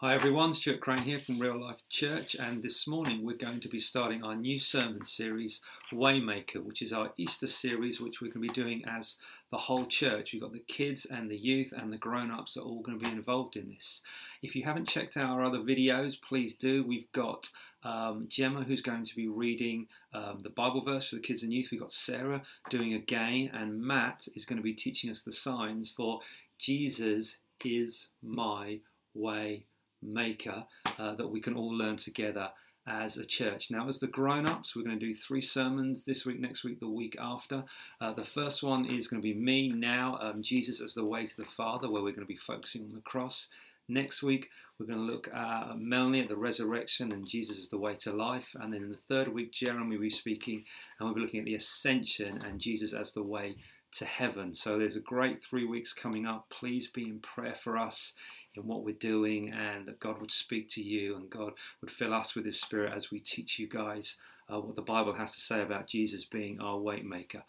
Hi everyone, Stuart Crane here from Real Life Church, and this morning we're going to be starting our new sermon series, Waymaker, which is our Easter series, which we're going to be doing as the whole church. We've got the kids and the youth and the grown ups are all going to be involved in this. If you haven't checked out our other videos, please do. We've got um, Gemma, who's going to be reading um, the Bible verse for the kids and youth. We've got Sarah doing again, and Matt is going to be teaching us the signs for Jesus is my way maker uh, that we can all learn together as a church. Now, as the grown ups, we're going to do three sermons this week, next week, the week after. Uh, the first one is going to be me now, um, Jesus as the way to the Father, where we're going to be focusing on the cross. Next week, we're going to look at Melanie at the resurrection and Jesus as the way to life. And then in the third week, Jeremy will be speaking, and we'll be looking at the ascension and Jesus as the way to heaven. So there's a great three weeks coming up. Please be in prayer for us in what we're doing and that God would speak to you and God would fill us with His Spirit as we teach you guys uh, what the Bible has to say about Jesus being our Waymaker.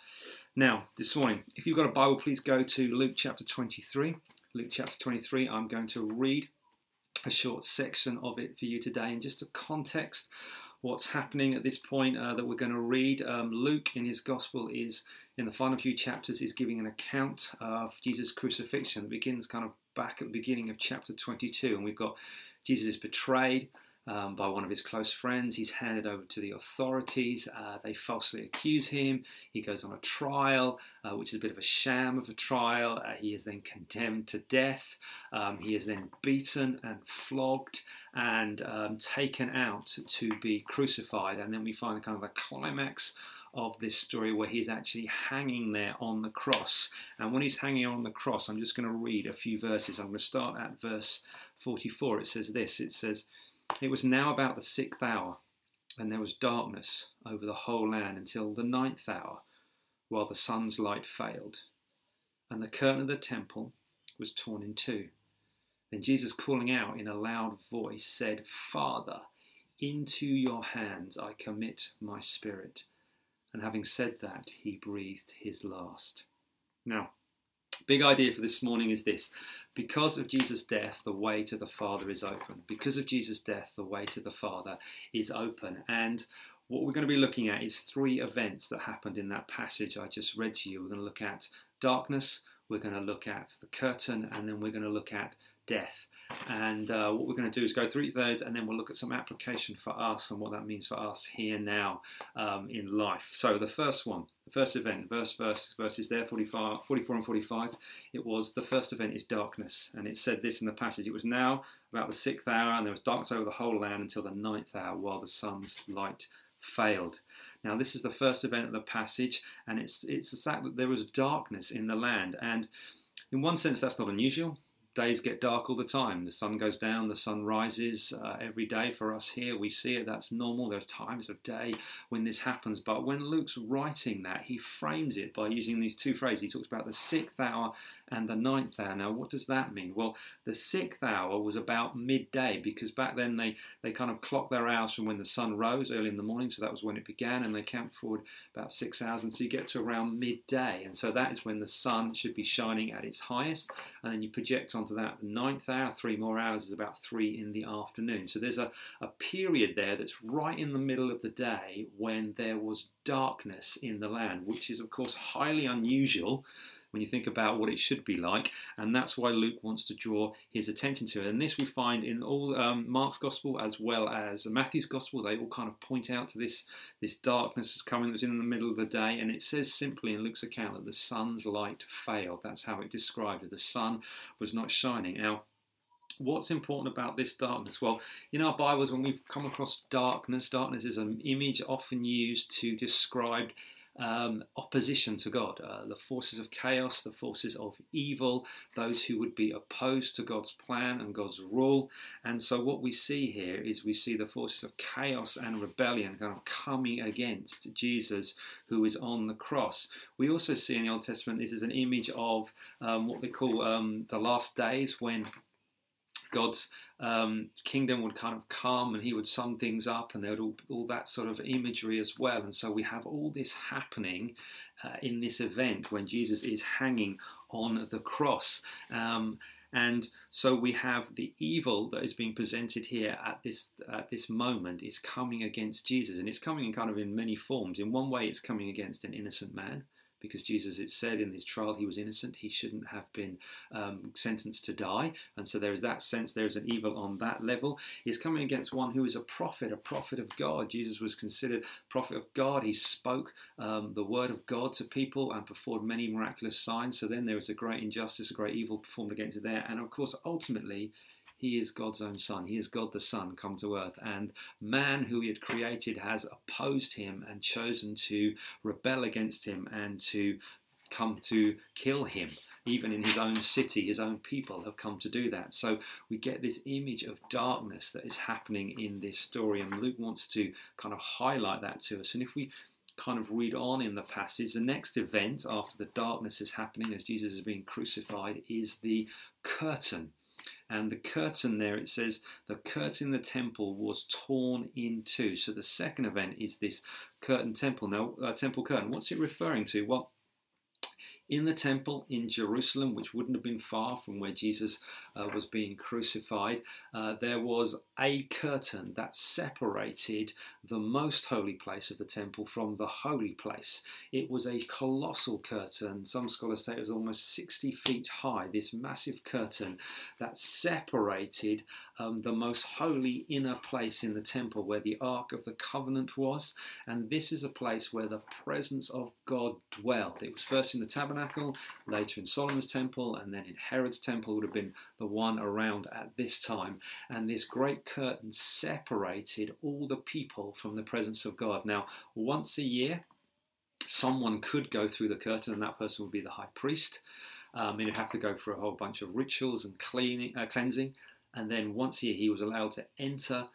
Now, this morning, if you've got a Bible, please go to Luke chapter 23. Luke chapter 23, I'm going to read a short section of it for you today in just a context what's happening at this point uh, that we're going to read. Um, Luke in his gospel is in the final few chapters is giving an account of Jesus' crucifixion. It begins kind of back at the beginning of chapter 22, and we've got Jesus is betrayed um, by one of his close friends. He's handed over to the authorities. Uh, they falsely accuse him. He goes on a trial, uh, which is a bit of a sham of a trial. Uh, he is then condemned to death. Um, he is then beaten and flogged and um, taken out to be crucified. And then we find kind of a climax of this story where he's actually hanging there on the cross. And when he's hanging on the cross, I'm just going to read a few verses. I'm going to start at verse 44. It says this It says, It was now about the sixth hour, and there was darkness over the whole land until the ninth hour, while the sun's light failed. And the curtain of the temple was torn in two. Then Jesus, calling out in a loud voice, said, Father, into your hands I commit my spirit. And having said that, he breathed his last. Now, big idea for this morning is this because of Jesus' death, the way to the Father is open. Because of Jesus' death, the way to the Father is open. And what we're going to be looking at is three events that happened in that passage I just read to you. We're going to look at darkness, we're going to look at the curtain, and then we're going to look at death. And uh, what we're going to do is go through those and then we'll look at some application for us and what that means for us here now um, in life. So, the first one, the first event, verse, verse, verses there, 45, 44 and 45, it was the first event is darkness. And it said this in the passage it was now about the sixth hour, and there was darkness over the whole land until the ninth hour while the sun's light failed. Now, this is the first event of the passage, and it's, it's the fact that there was darkness in the land. And in one sense, that's not unusual days get dark all the time. The sun goes down, the sun rises uh, every day for us here. We see it, that's normal. There's times of day when this happens. But when Luke's writing that, he frames it by using these two phrases. He talks about the sixth hour and the ninth hour. Now, what does that mean? Well, the sixth hour was about midday because back then they, they kind of clocked their hours from when the sun rose early in the morning. So that was when it began, and they count forward about six hours. And so you get to around midday. And so that is when the sun should be shining at its highest. And then you project on that. The ninth hour, three more hours, is about three in the afternoon. So there's a, a period there that's right in the middle of the day when there was darkness in the land, which is, of course, highly unusual when you think about what it should be like. And that's why Luke wants to draw his attention to it. And this we find in all um, Mark's gospel as well as Matthew's gospel. They all kind of point out to this, this darkness that's coming that's in the middle of the day. And it says simply in Luke's account that the sun's light failed. That's how it described it. The sun was not shining. Now, what's important about this darkness? Well, in our Bibles, when we've come across darkness, darkness is an image often used to describe um, opposition to God, uh, the forces of chaos, the forces of evil, those who would be opposed to God's plan and God's rule. And so, what we see here is we see the forces of chaos and rebellion kind of coming against Jesus who is on the cross. We also see in the Old Testament this is an image of um, what they call um, the last days when God's um, kingdom would kind of come and he would sum things up and there would all, all that sort of imagery as well. And so we have all this happening uh, in this event when Jesus is hanging on the cross. Um, And so we have the evil that is being presented here at this at this moment is coming against Jesus, and it's coming in kind of in many forms. In one way, it's coming against an innocent man because Jesus, it said in his trial, he was innocent. He shouldn't have been um, sentenced to die. And so there is that sense, there is an evil on that level. He's coming against one who is a prophet, a prophet of God. Jesus was considered prophet of God. He spoke um, the word of God to people and performed many miraculous signs. So then there is a great injustice, a great evil performed against it there. And of course, ultimately, he is God's own Son. He is God the Son come to earth. And man, who he had created, has opposed him and chosen to rebel against him and to come to kill him. Even in his own city, his own people have come to do that. So we get this image of darkness that is happening in this story. And Luke wants to kind of highlight that to us. And if we kind of read on in the passage, the next event after the darkness is happening as Jesus is being crucified is the curtain. And the curtain there, it says the curtain in the temple was torn in two. So the second event is this curtain temple. Now, uh, temple curtain, what's it referring to? Well, in the temple in Jerusalem, which wouldn't have been far from where Jesus uh, was being crucified, uh, there was a curtain that separated the most holy place of the temple from the holy place. It was a colossal curtain. Some scholars say it was almost 60 feet high, this massive curtain that separated um, the most holy inner place in the temple where the Ark of the Covenant was. And this is a place where the presence of God dwelled. It was first in the tabernacle tabernacle, later in Solomon's temple, and then in Herod's temple would have been the one around at this time. And this great curtain separated all the people from the presence of God. Now, once a year, someone could go through the curtain, and that person would be the high priest. Um, he'd have to go through a whole bunch of rituals and cleaning, uh, cleansing, and then once a year he was allowed to enter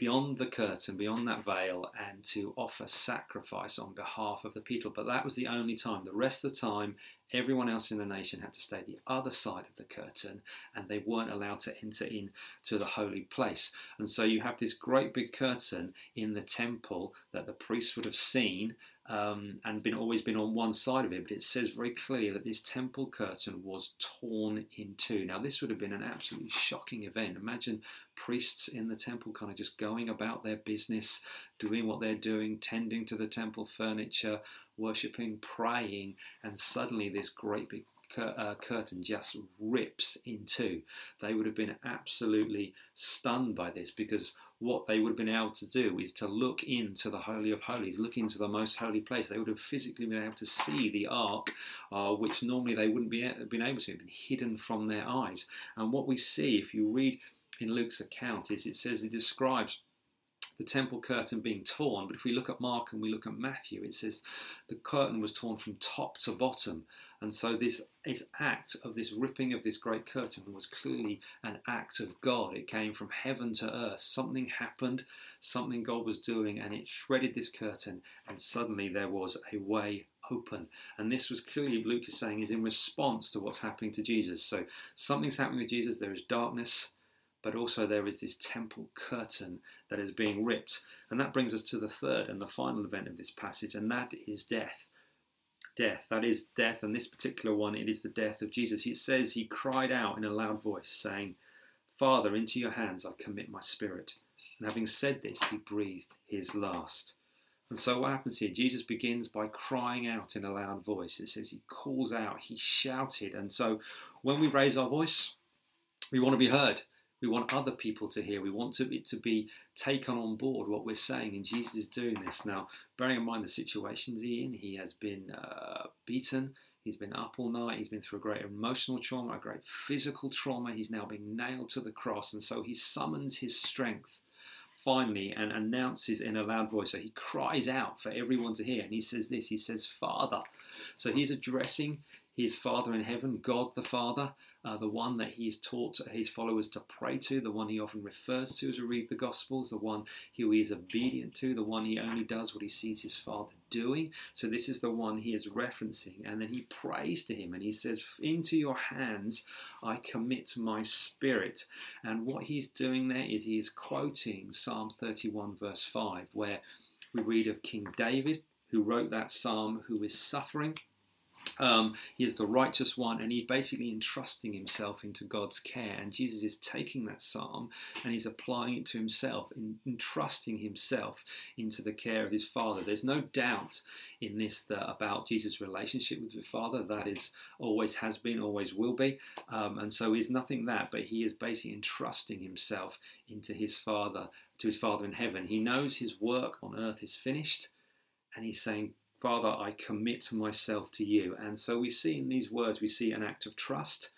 beyond the curtain, beyond that veil, and to offer sacrifice on behalf of the people. But that was the only time. The rest of the time, everyone else in the nation had to stay the other side of the curtain, and they weren't allowed to enter in to the holy place. And so you have this great big curtain in the temple that the priests would have seen um, and been always been on one side of it, but it says very clearly that this temple curtain was torn in two. Now, this would have been an absolutely shocking event. Imagine priests in the temple kind of just going about their business, doing what they're doing, tending to the temple furniture, worshipping, praying, and suddenly this great big uh, curtain just rips in two. They would have been absolutely stunned by this because what they would have been able to do is to look into the Holy of Holies, look into the most holy place. They would have physically been able to see the ark, uh, which normally they wouldn't be been able to, been hidden from their eyes. And what we see, if you read in Luke's account, is it says it describes the temple curtain being torn. But if we look at Mark and we look at Matthew, it says the curtain was torn from top to bottom. And so this, this act of this ripping of this great curtain was clearly an act of God. It came from heaven to earth. Something happened, something God was doing, and it shredded this curtain, and suddenly there was a way open. And this was clearly, Luke is saying, is in response to what's happening to Jesus. So something's happening with Jesus. There is darkness, but also there is this temple curtain that is being ripped. And that brings us to the third and the final event of this passage, and that is death death. That is death, and this particular one, it is the death of Jesus. It says he cried out in a loud voice, saying, Father, into your hands I commit my spirit. And having said this, he breathed his last. And so what happens here? Jesus begins by crying out in a loud voice. It says he calls out, he shouted. And so when we raise our voice, we want to be heard. We want other people to hear. We want it to be taken on board what we're saying. And Jesus is doing this now. Bearing in mind the situations he's in, he has been uh, beaten. He's been up all night. He's been through a great emotional trauma, a great physical trauma. He's now being nailed to the cross. And so he summons his strength finally and announces in a loud voice. So he cries out for everyone to hear. And he says this He says, Father. So he's addressing his Father in heaven, God the Father, uh, the one that he's taught his followers to pray to, the one he often refers to as we read the Gospels, the one who he is obedient to, the one he only does what he sees his Father doing. So this is the one he is referencing. And then he prays to him and he says, Into your hands I commit my spirit. And what he's doing there is he is quoting Psalm 31, verse 5, where we read of King David, who wrote that psalm, who is suffering Um, he is the righteous one, and he's basically entrusting himself into God's care. And Jesus is taking that psalm and he's applying it to himself, in, entrusting himself into the care of his Father. There's no doubt in this that about Jesus' relationship with the Father. That is always has been, always will be. Um, and so he's nothing that, but he is basically entrusting himself into his Father, to his Father in heaven. He knows his work on earth is finished, and he's saying, Father, I commit myself to you. And so we see in these words, we see an act of trust.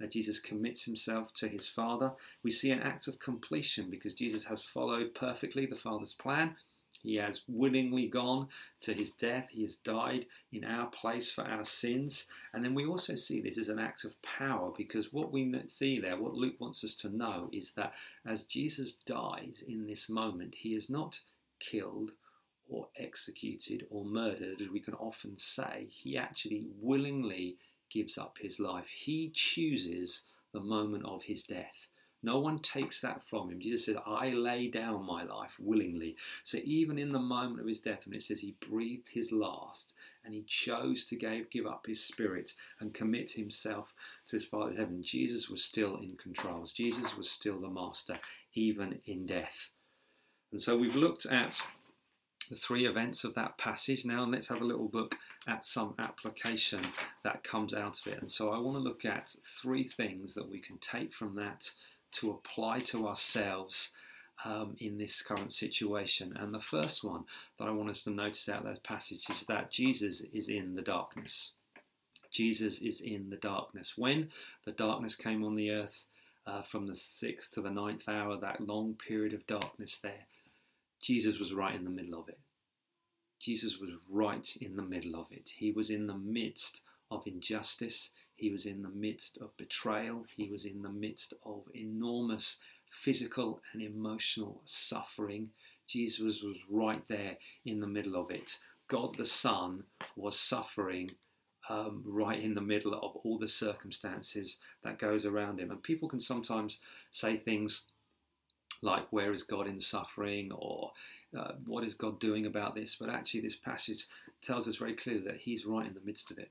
That Jesus commits himself to his Father. We see an act of completion because Jesus has followed perfectly the Father's plan. He has willingly gone to his death. He has died in our place for our sins. And then we also see this as an act of power because what we see there, what Luke wants us to know, is that as Jesus dies in this moment, he is not killed or executed or murdered, as we can often say, he actually willingly gives up his life. He chooses the moment of his death. No one takes that from him. Jesus said, I lay down my life willingly. So even in the moment of his death, when it says he breathed his last and he chose to give, give up his spirit and commit himself to his Father in heaven, Jesus was still in control. Jesus was still the master, even in death. And so we've looked at the three events of that passage. Now and let's have a little look at some application that comes out of it. And so i want to look at three things that we can take from that to apply to ourselves um, in this current situation. And the first one that i want us to notice out of that passage is that jesus is in the darkness. Jesus is in the darkness. When the darkness came on the earth uh, from the sixth to the ninth hour that long period of darkness there Jesus was right in the middle of it. Jesus was right in the middle of it. He was in the midst of injustice. He was in the midst of betrayal. He was in the midst of enormous physical and emotional suffering. Jesus was right there in the middle of it. God the Son was suffering um, right in the middle of all the circumstances that goes around him. And people can sometimes say things like where is God in suffering or uh, what is God doing about this? But actually, this passage tells us very clearly that He's right in the midst of it.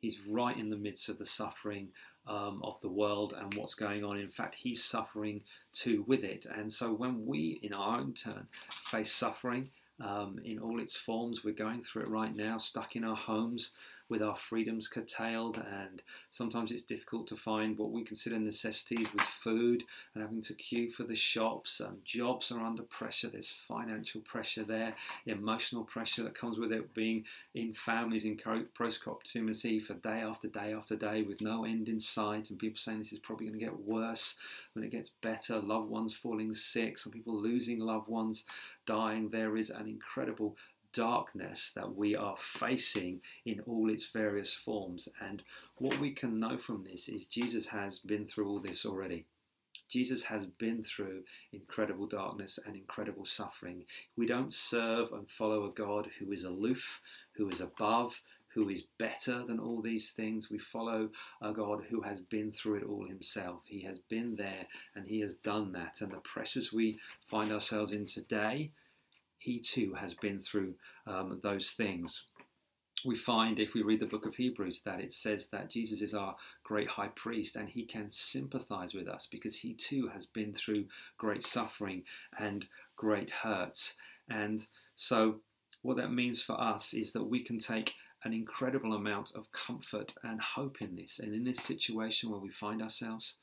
He's right in the midst of the suffering um, of the world and what's going on. In fact, He's suffering too with it. And so, when we, in our own turn, face suffering um, in all its forms, we're going through it right now, stuck in our homes, with our freedoms curtailed, and sometimes it's difficult to find what we consider necessities with food and having to queue for the shops. And jobs are under pressure, there's financial pressure there, emotional pressure that comes with it, being in families in close for day after day after day with no end in sight, and people saying this is probably going to get worse when it gets better, loved ones falling sick, some people losing loved ones, dying. There is an incredible darkness that we are facing in all its various forms. And what we can know from this is Jesus has been through all this already. Jesus has been through incredible darkness and incredible suffering. We don't serve and follow a God who is aloof, who is above, who is better than all these things. We follow a God who has been through it all himself. He has been there and he has done that. And the pressures we find ourselves in today he too has been through um, those things. We find, if we read the book of Hebrews, that it says that Jesus is our great high priest and he can sympathize with us because he too has been through great suffering and great hurts. And so, what that means for us is that we can take an incredible amount of comfort and hope in this. And in this situation where we find ourselves,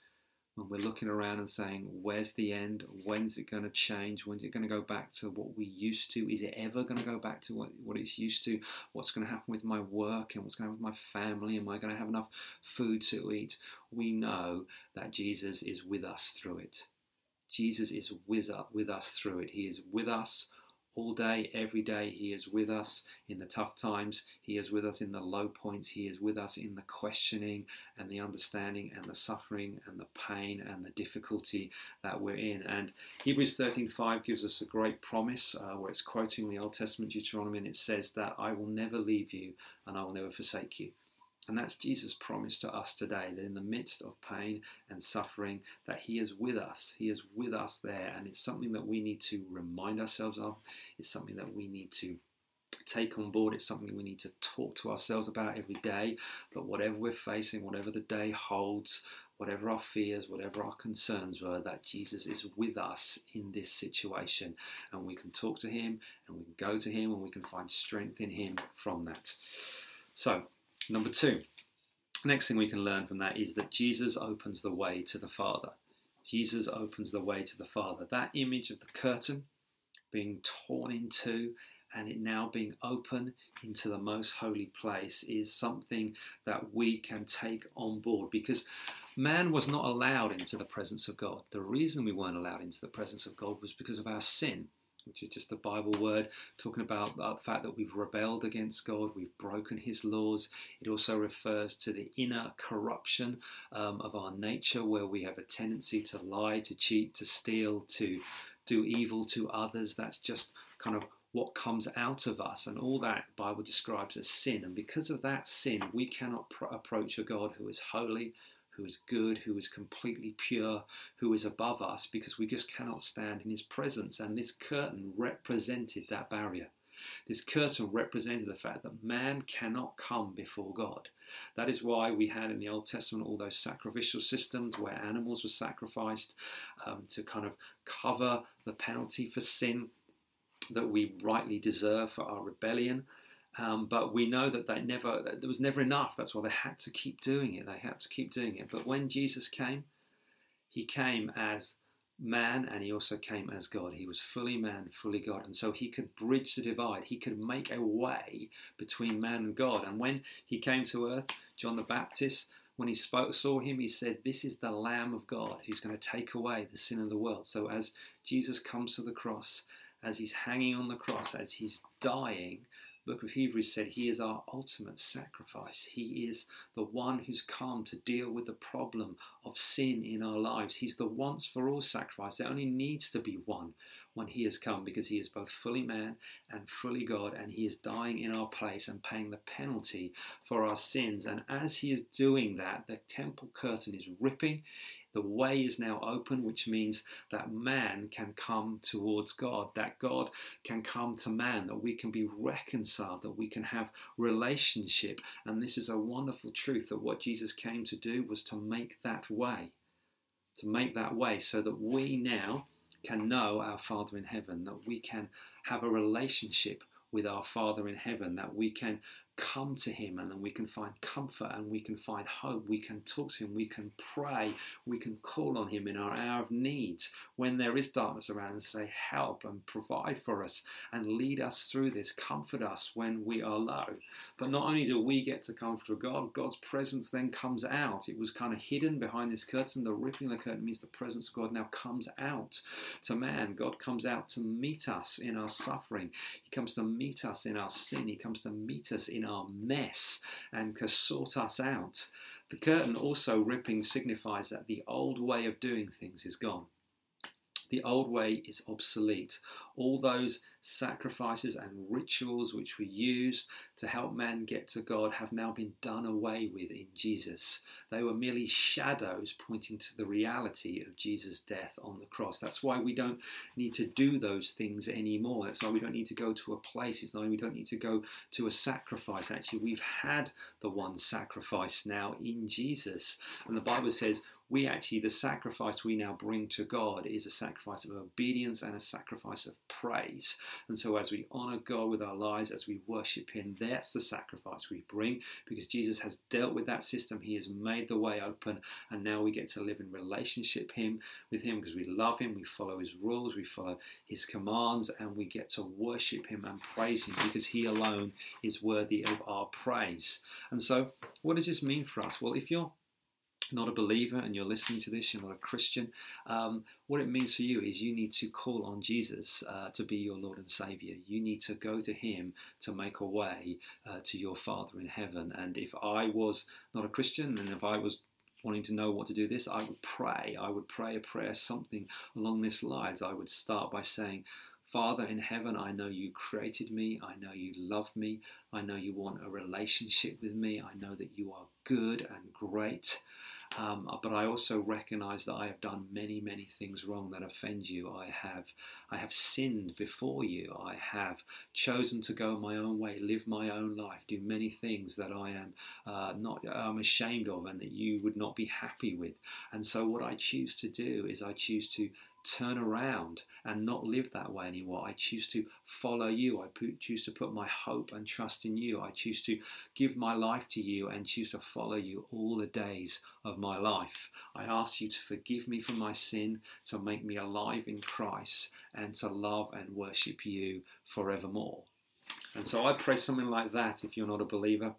when we're looking around and saying, where's the end? When's it going to change? When's it going to go back to what we used to? Is it ever going to go back to what, what it's used to? What's going to happen with my work and what's going to happen with my family? Am I going to have enough food to eat? We know that Jesus is with us through it. Jesus is with us through it. He is with us all day, every day. He is with us in the tough times. He is with us in the low points. He is with us in the questioning and the understanding and the suffering and the pain and the difficulty that we're in. And Hebrews 13:5 gives us a great promise uh, where it's quoting the Old Testament Deuteronomy and it says that I will never leave you and I will never forsake you. And that's Jesus' promise to us today that in the midst of pain and suffering, that He is with us. He is with us there. And it's something that we need to remind ourselves of. It's something that we need to take on board. It's something we need to talk to ourselves about every day. That whatever we're facing, whatever the day holds, whatever our fears, whatever our concerns were, that Jesus is with us in this situation. And we can talk to Him and we can go to Him and we can find strength in Him from that. So, number two, next thing we can learn from that is that Jesus opens the way to the Father. Jesus opens the way to the Father. That image of the curtain being torn in two and it now being open into the most holy place is something that we can take on board because man was not allowed into the presence of God. The reason we weren't allowed into the presence of God was because of our sin. Which is just a Bible word talking about the fact that we've rebelled against God, we've broken His laws. It also refers to the inner corruption um, of our nature, where we have a tendency to lie, to cheat, to steal, to do evil to others. That's just kind of what comes out of us, and all that Bible describes as sin. And because of that sin, we cannot pr- approach a God who is holy, who is good, who is completely pure, who is above us, because we just cannot stand in His presence. And this curtain represented that barrier. This curtain represented the fact that man cannot come before God. That is why we had in the Old Testament all those sacrificial systems where animals were sacrificed um, to kind of cover the penalty for sin that we rightly deserve for our rebellion. Um, but we know that they never, there was never enough. That's why they had to keep doing it. They had to keep doing it. But when Jesus came, he came as man and he also came as God. He was fully man, fully God. And so he could bridge the divide. He could make a way between man and God. And when he came to earth, John the Baptist, when he spoke, saw him, he said, This is the Lamb of God who's going to take away the sin of the world. So as Jesus comes to the cross, as he's hanging on the cross, as he's dying, book of Hebrews said he is our ultimate sacrifice. He is the one who's come to deal with the problem of sin in our lives. He's the once for all sacrifice. There only needs to be one when he has come because he is both fully man and fully God and he is dying in our place and paying the penalty for our sins. And as he is doing that, the temple curtain is ripping. The way is now open, which means that man can come towards God, that God can come to man, that we can be reconciled, that we can have relationship. And this is a wonderful truth that what Jesus came to do was to make that way, to make that way so that we now can know our Father in heaven, that we can have a relationship with our Father in heaven, that we can come to Him and then we can find comfort and we can find hope. We can talk to Him, we can pray, we can call on Him in our hour of needs when there is darkness around and say, Help and provide for us and lead us through this, comfort us when we are low. But not only do we get to comfort God, God's presence then comes out. It was kind of hidden behind this curtain. The ripping of the curtain means the presence of God now comes out to man. God comes out to meet us in our suffering, He comes to meet us in our sin, He comes to meet us in our mess and to sort us out. The curtain also ripping signifies that the old way of doing things is gone. The old way is obsolete. All those sacrifices and rituals which we use to help man get to God have now been done away with in Jesus. They were merely shadows pointing to the reality of Jesus' death on the cross. That's why we don't need to do those things anymore. That's why we don't need to go to a place. It's why we don't need to go to a sacrifice. Actually, we've had the one sacrifice now in Jesus. And the Bible says we actually, the sacrifice we now bring to God is a sacrifice of obedience and a sacrifice of praise. And so, as we honor God with our lives, as we worship Him, that's the sacrifice we bring because Jesus has dealt with that system. He has made the way open, and now we get to live in relationship him with Him because we love Him, we follow His rules, we follow His commands, and we get to worship Him and praise Him because He alone is worthy of our praise. And so, what does this mean for us? Well, if you're not a believer and you're listening to this, you're not a Christian, um, what it means for you is you need to call on Jesus uh, to be your Lord and Savior. You need to go to Him to make a way uh, to your Father in heaven. And if I was not a Christian and if I was wanting to know what to do this, I would pray. I would pray a prayer, something along this lines. I would start by saying, Father in heaven, I know you created me. I know you love me. I know you want a relationship with me. I know that you are good and great. Um, but I also recognize that I have done many, many things wrong that offend you. I have, I have sinned before you. I have chosen to go my own way, live my own life, do many things that I am uh, not, I'm ashamed of, and that you would not be happy with. And so, what I choose to do is I choose to turn around and not live that way anymore. I choose to follow you. I choose to put my hope and trust in you. I choose to give my life to you and choose to follow you all the days of my life. I ask you to forgive me for my sin, to make me alive in Christ, and to love and worship you forevermore. And so I pray something like that if you're not a believer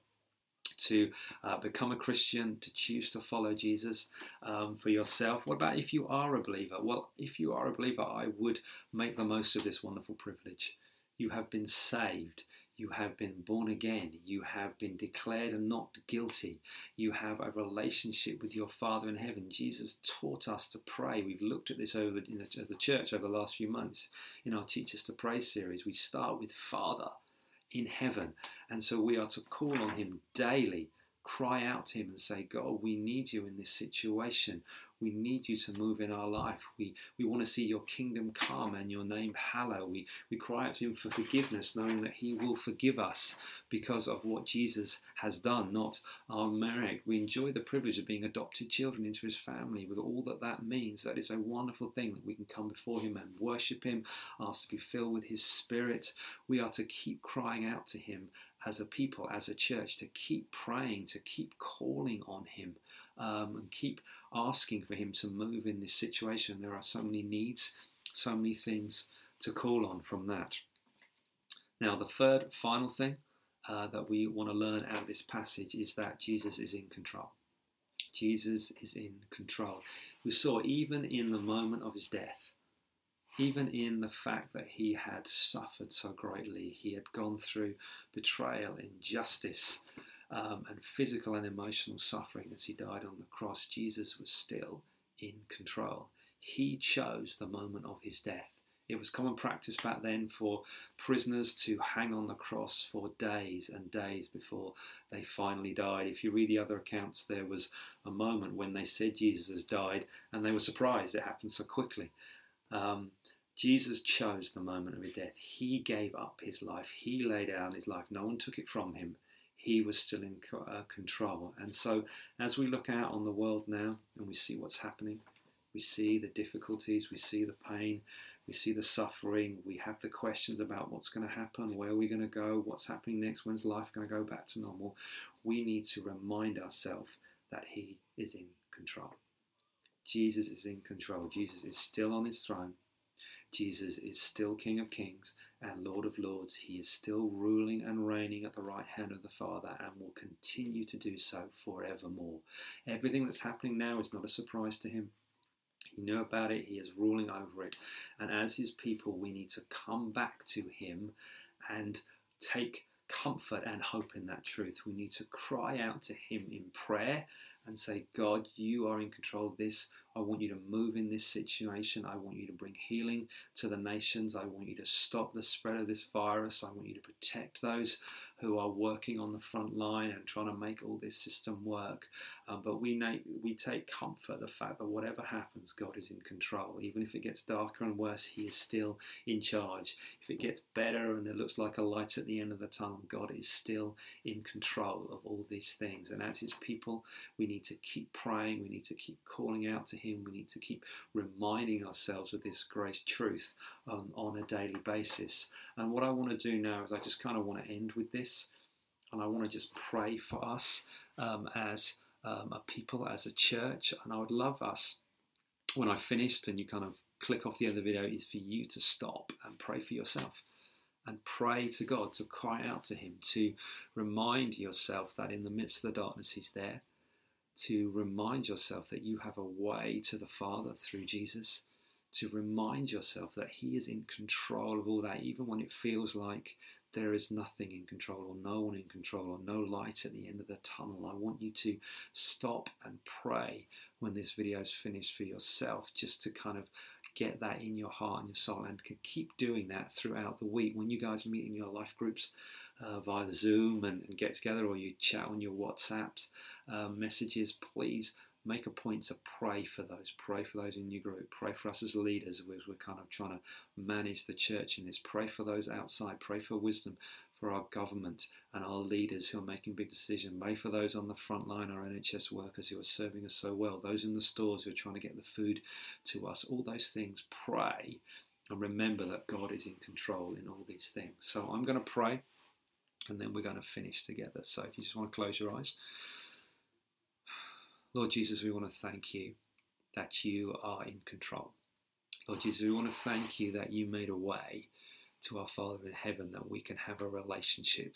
to uh, become a Christian, to choose to follow Jesus um, for yourself. What about if you are a believer? Well, if you are a believer, I would make the most of this wonderful privilege. You have been saved. You have been born again. You have been declared not guilty. You have a relationship with your Father in heaven. Jesus taught us to pray. We've looked at this over the, the, the church over the last few months in our Teach Us to Pray series. We start with Father in heaven. And so we are to call on Him daily, cry out to Him and say, God, we need you in this situation. We need you to move in our life. We, we want to see your kingdom come and your name hallowed. We, we cry out to him for forgiveness, knowing that he will forgive us because of what Jesus has done, not our merit. We enjoy the privilege of being adopted children into his family with all that that means. That is a wonderful thing that we can come before him and worship him, ask to be filled with his spirit. We are to keep crying out to him as a people, as a church, to keep praying, to keep calling on him um, and keep asking for Him to move in this situation. There are so many needs, so many things to call on from that. Now, the third, final thing uh, that we want to learn out of this passage is that Jesus is in control. Jesus is in control. We saw even in the moment of his death, even in the fact that he had suffered so greatly, he had gone through betrayal, injustice, um, and physical and emotional suffering as he died on the cross, Jesus was still in control. He chose the moment of his death. It was common practice back then for prisoners to hang on the cross for days and days before they finally died. If you read the other accounts, there was a moment when they said Jesus has died and they were surprised it happened so quickly. Um, Jesus chose the moment of his death. He gave up his life. He laid down his life. No one took it from him he was still in uh, control. And so, as we look out on the world now and we see what's happening, we see the difficulties, we see the pain, we see the suffering, we have the questions about what's going to happen, where are we going to go, what's happening next, when's life going to go back to normal. We need to remind ourselves that He is in control. Jesus is in control. Jesus is still on His throne. Jesus is still King of Kings and Lord of Lords. He is still ruling and reigning at the right hand of the Father and will continue to do so forevermore. Everything that's happening now is not a surprise to him. He knew about it, he is ruling over it. And as his people, we need to come back to him and take comfort and hope in that truth. We need to cry out to him in prayer and say, God, you are in control of this. I want you to move in this situation. I want you to bring healing to the nations. I want you to stop the spread of this virus. I want you to protect those who are working on the front line and trying to make all this system work. Um, but we, na- we take comfort the fact that whatever happens, God is in control. Even if it gets darker and worse, He is still in charge. If it gets better and it looks like a light at the end of the tunnel, God is still in control of all these things. And as His people, we need to keep praying. We need to keep calling out to Him. We need to keep reminding ourselves of this grace truth um, on a daily basis. And what I want to do now is I just kind of want to end with this, and I want to just pray for us um, as um, a people, as a church. And I would love us, when I finished and you kind of click off the end of the video, is for you to stop and pray for yourself. And pray to God, to cry out to Him, to remind yourself that in the midst of the darkness He's there, to remind yourself that you have a way to the Father through Jesus, to remind yourself that He is in control of all that, even when it feels like there is nothing in control or no one in control or no light at the end of the tunnel. I want you to stop and pray when this video is finished for yourself, just to kind of get that in your heart and your soul and can keep doing that throughout the week. When you guys meet in your life groups, uh, via Zoom and, and, get together or you chat on your WhatsApp uh, messages, please make a point to pray for those. Pray for those in your group. Pray for us as leaders as we're kind of trying to manage the church in this. Pray for those outside. Pray for wisdom for our government and our leaders who are making big decisions. Pray for those on the front line, our NHS workers who are serving us so well. Those in the stores who are trying to get the food to us. All those things. Pray and remember that God is in control in all these things. So I'm going to pray and then we're going to finish together. So if you just want to close your eyes. Lord Jesus, we want to thank you that you are in control. Lord Jesus, we want to thank you that you made a way to our Father in heaven that we can have a relationship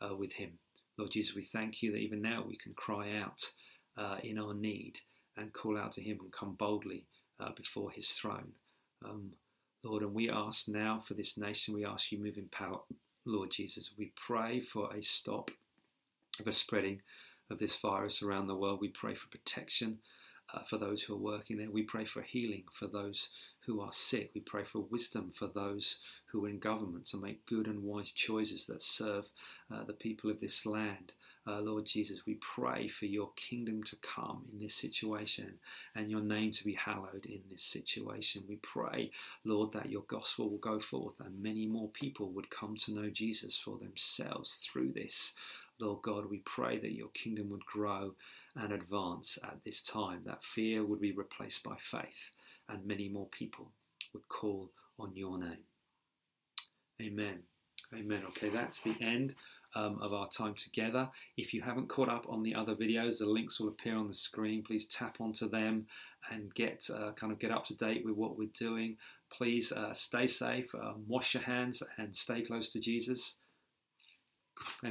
uh, with Him. Lord Jesus, we thank you that even now we can cry out uh, in our need and call out to Him and come boldly uh, before His throne. Um, Lord, and we ask now for this nation, we ask you move in power, Lord Jesus. We pray for a stop of a spreading of this virus around the world. We pray for protection uh, for those who are working there. We pray for healing for those who are sick. We pray for wisdom for those who are in government to make good and wise choices that serve uh, the people of this land. Uh, Lord Jesus, we pray for your kingdom to come in this situation and your name to be hallowed in this situation. We pray, Lord, that your gospel will go forth and many more people would come to know Jesus for themselves through this. Lord God, we pray that your kingdom would grow and advance at this time, that fear would be replaced by faith, and many more people would call on your name. Amen. Amen. Okay, that's the end um, of our time together. If you haven't caught up on the other videos, the links will appear on the screen. Please tap onto them and get uh, kind of get up to date with what we're doing. Please uh, stay safe, um, wash your hands, and stay close to Jesus.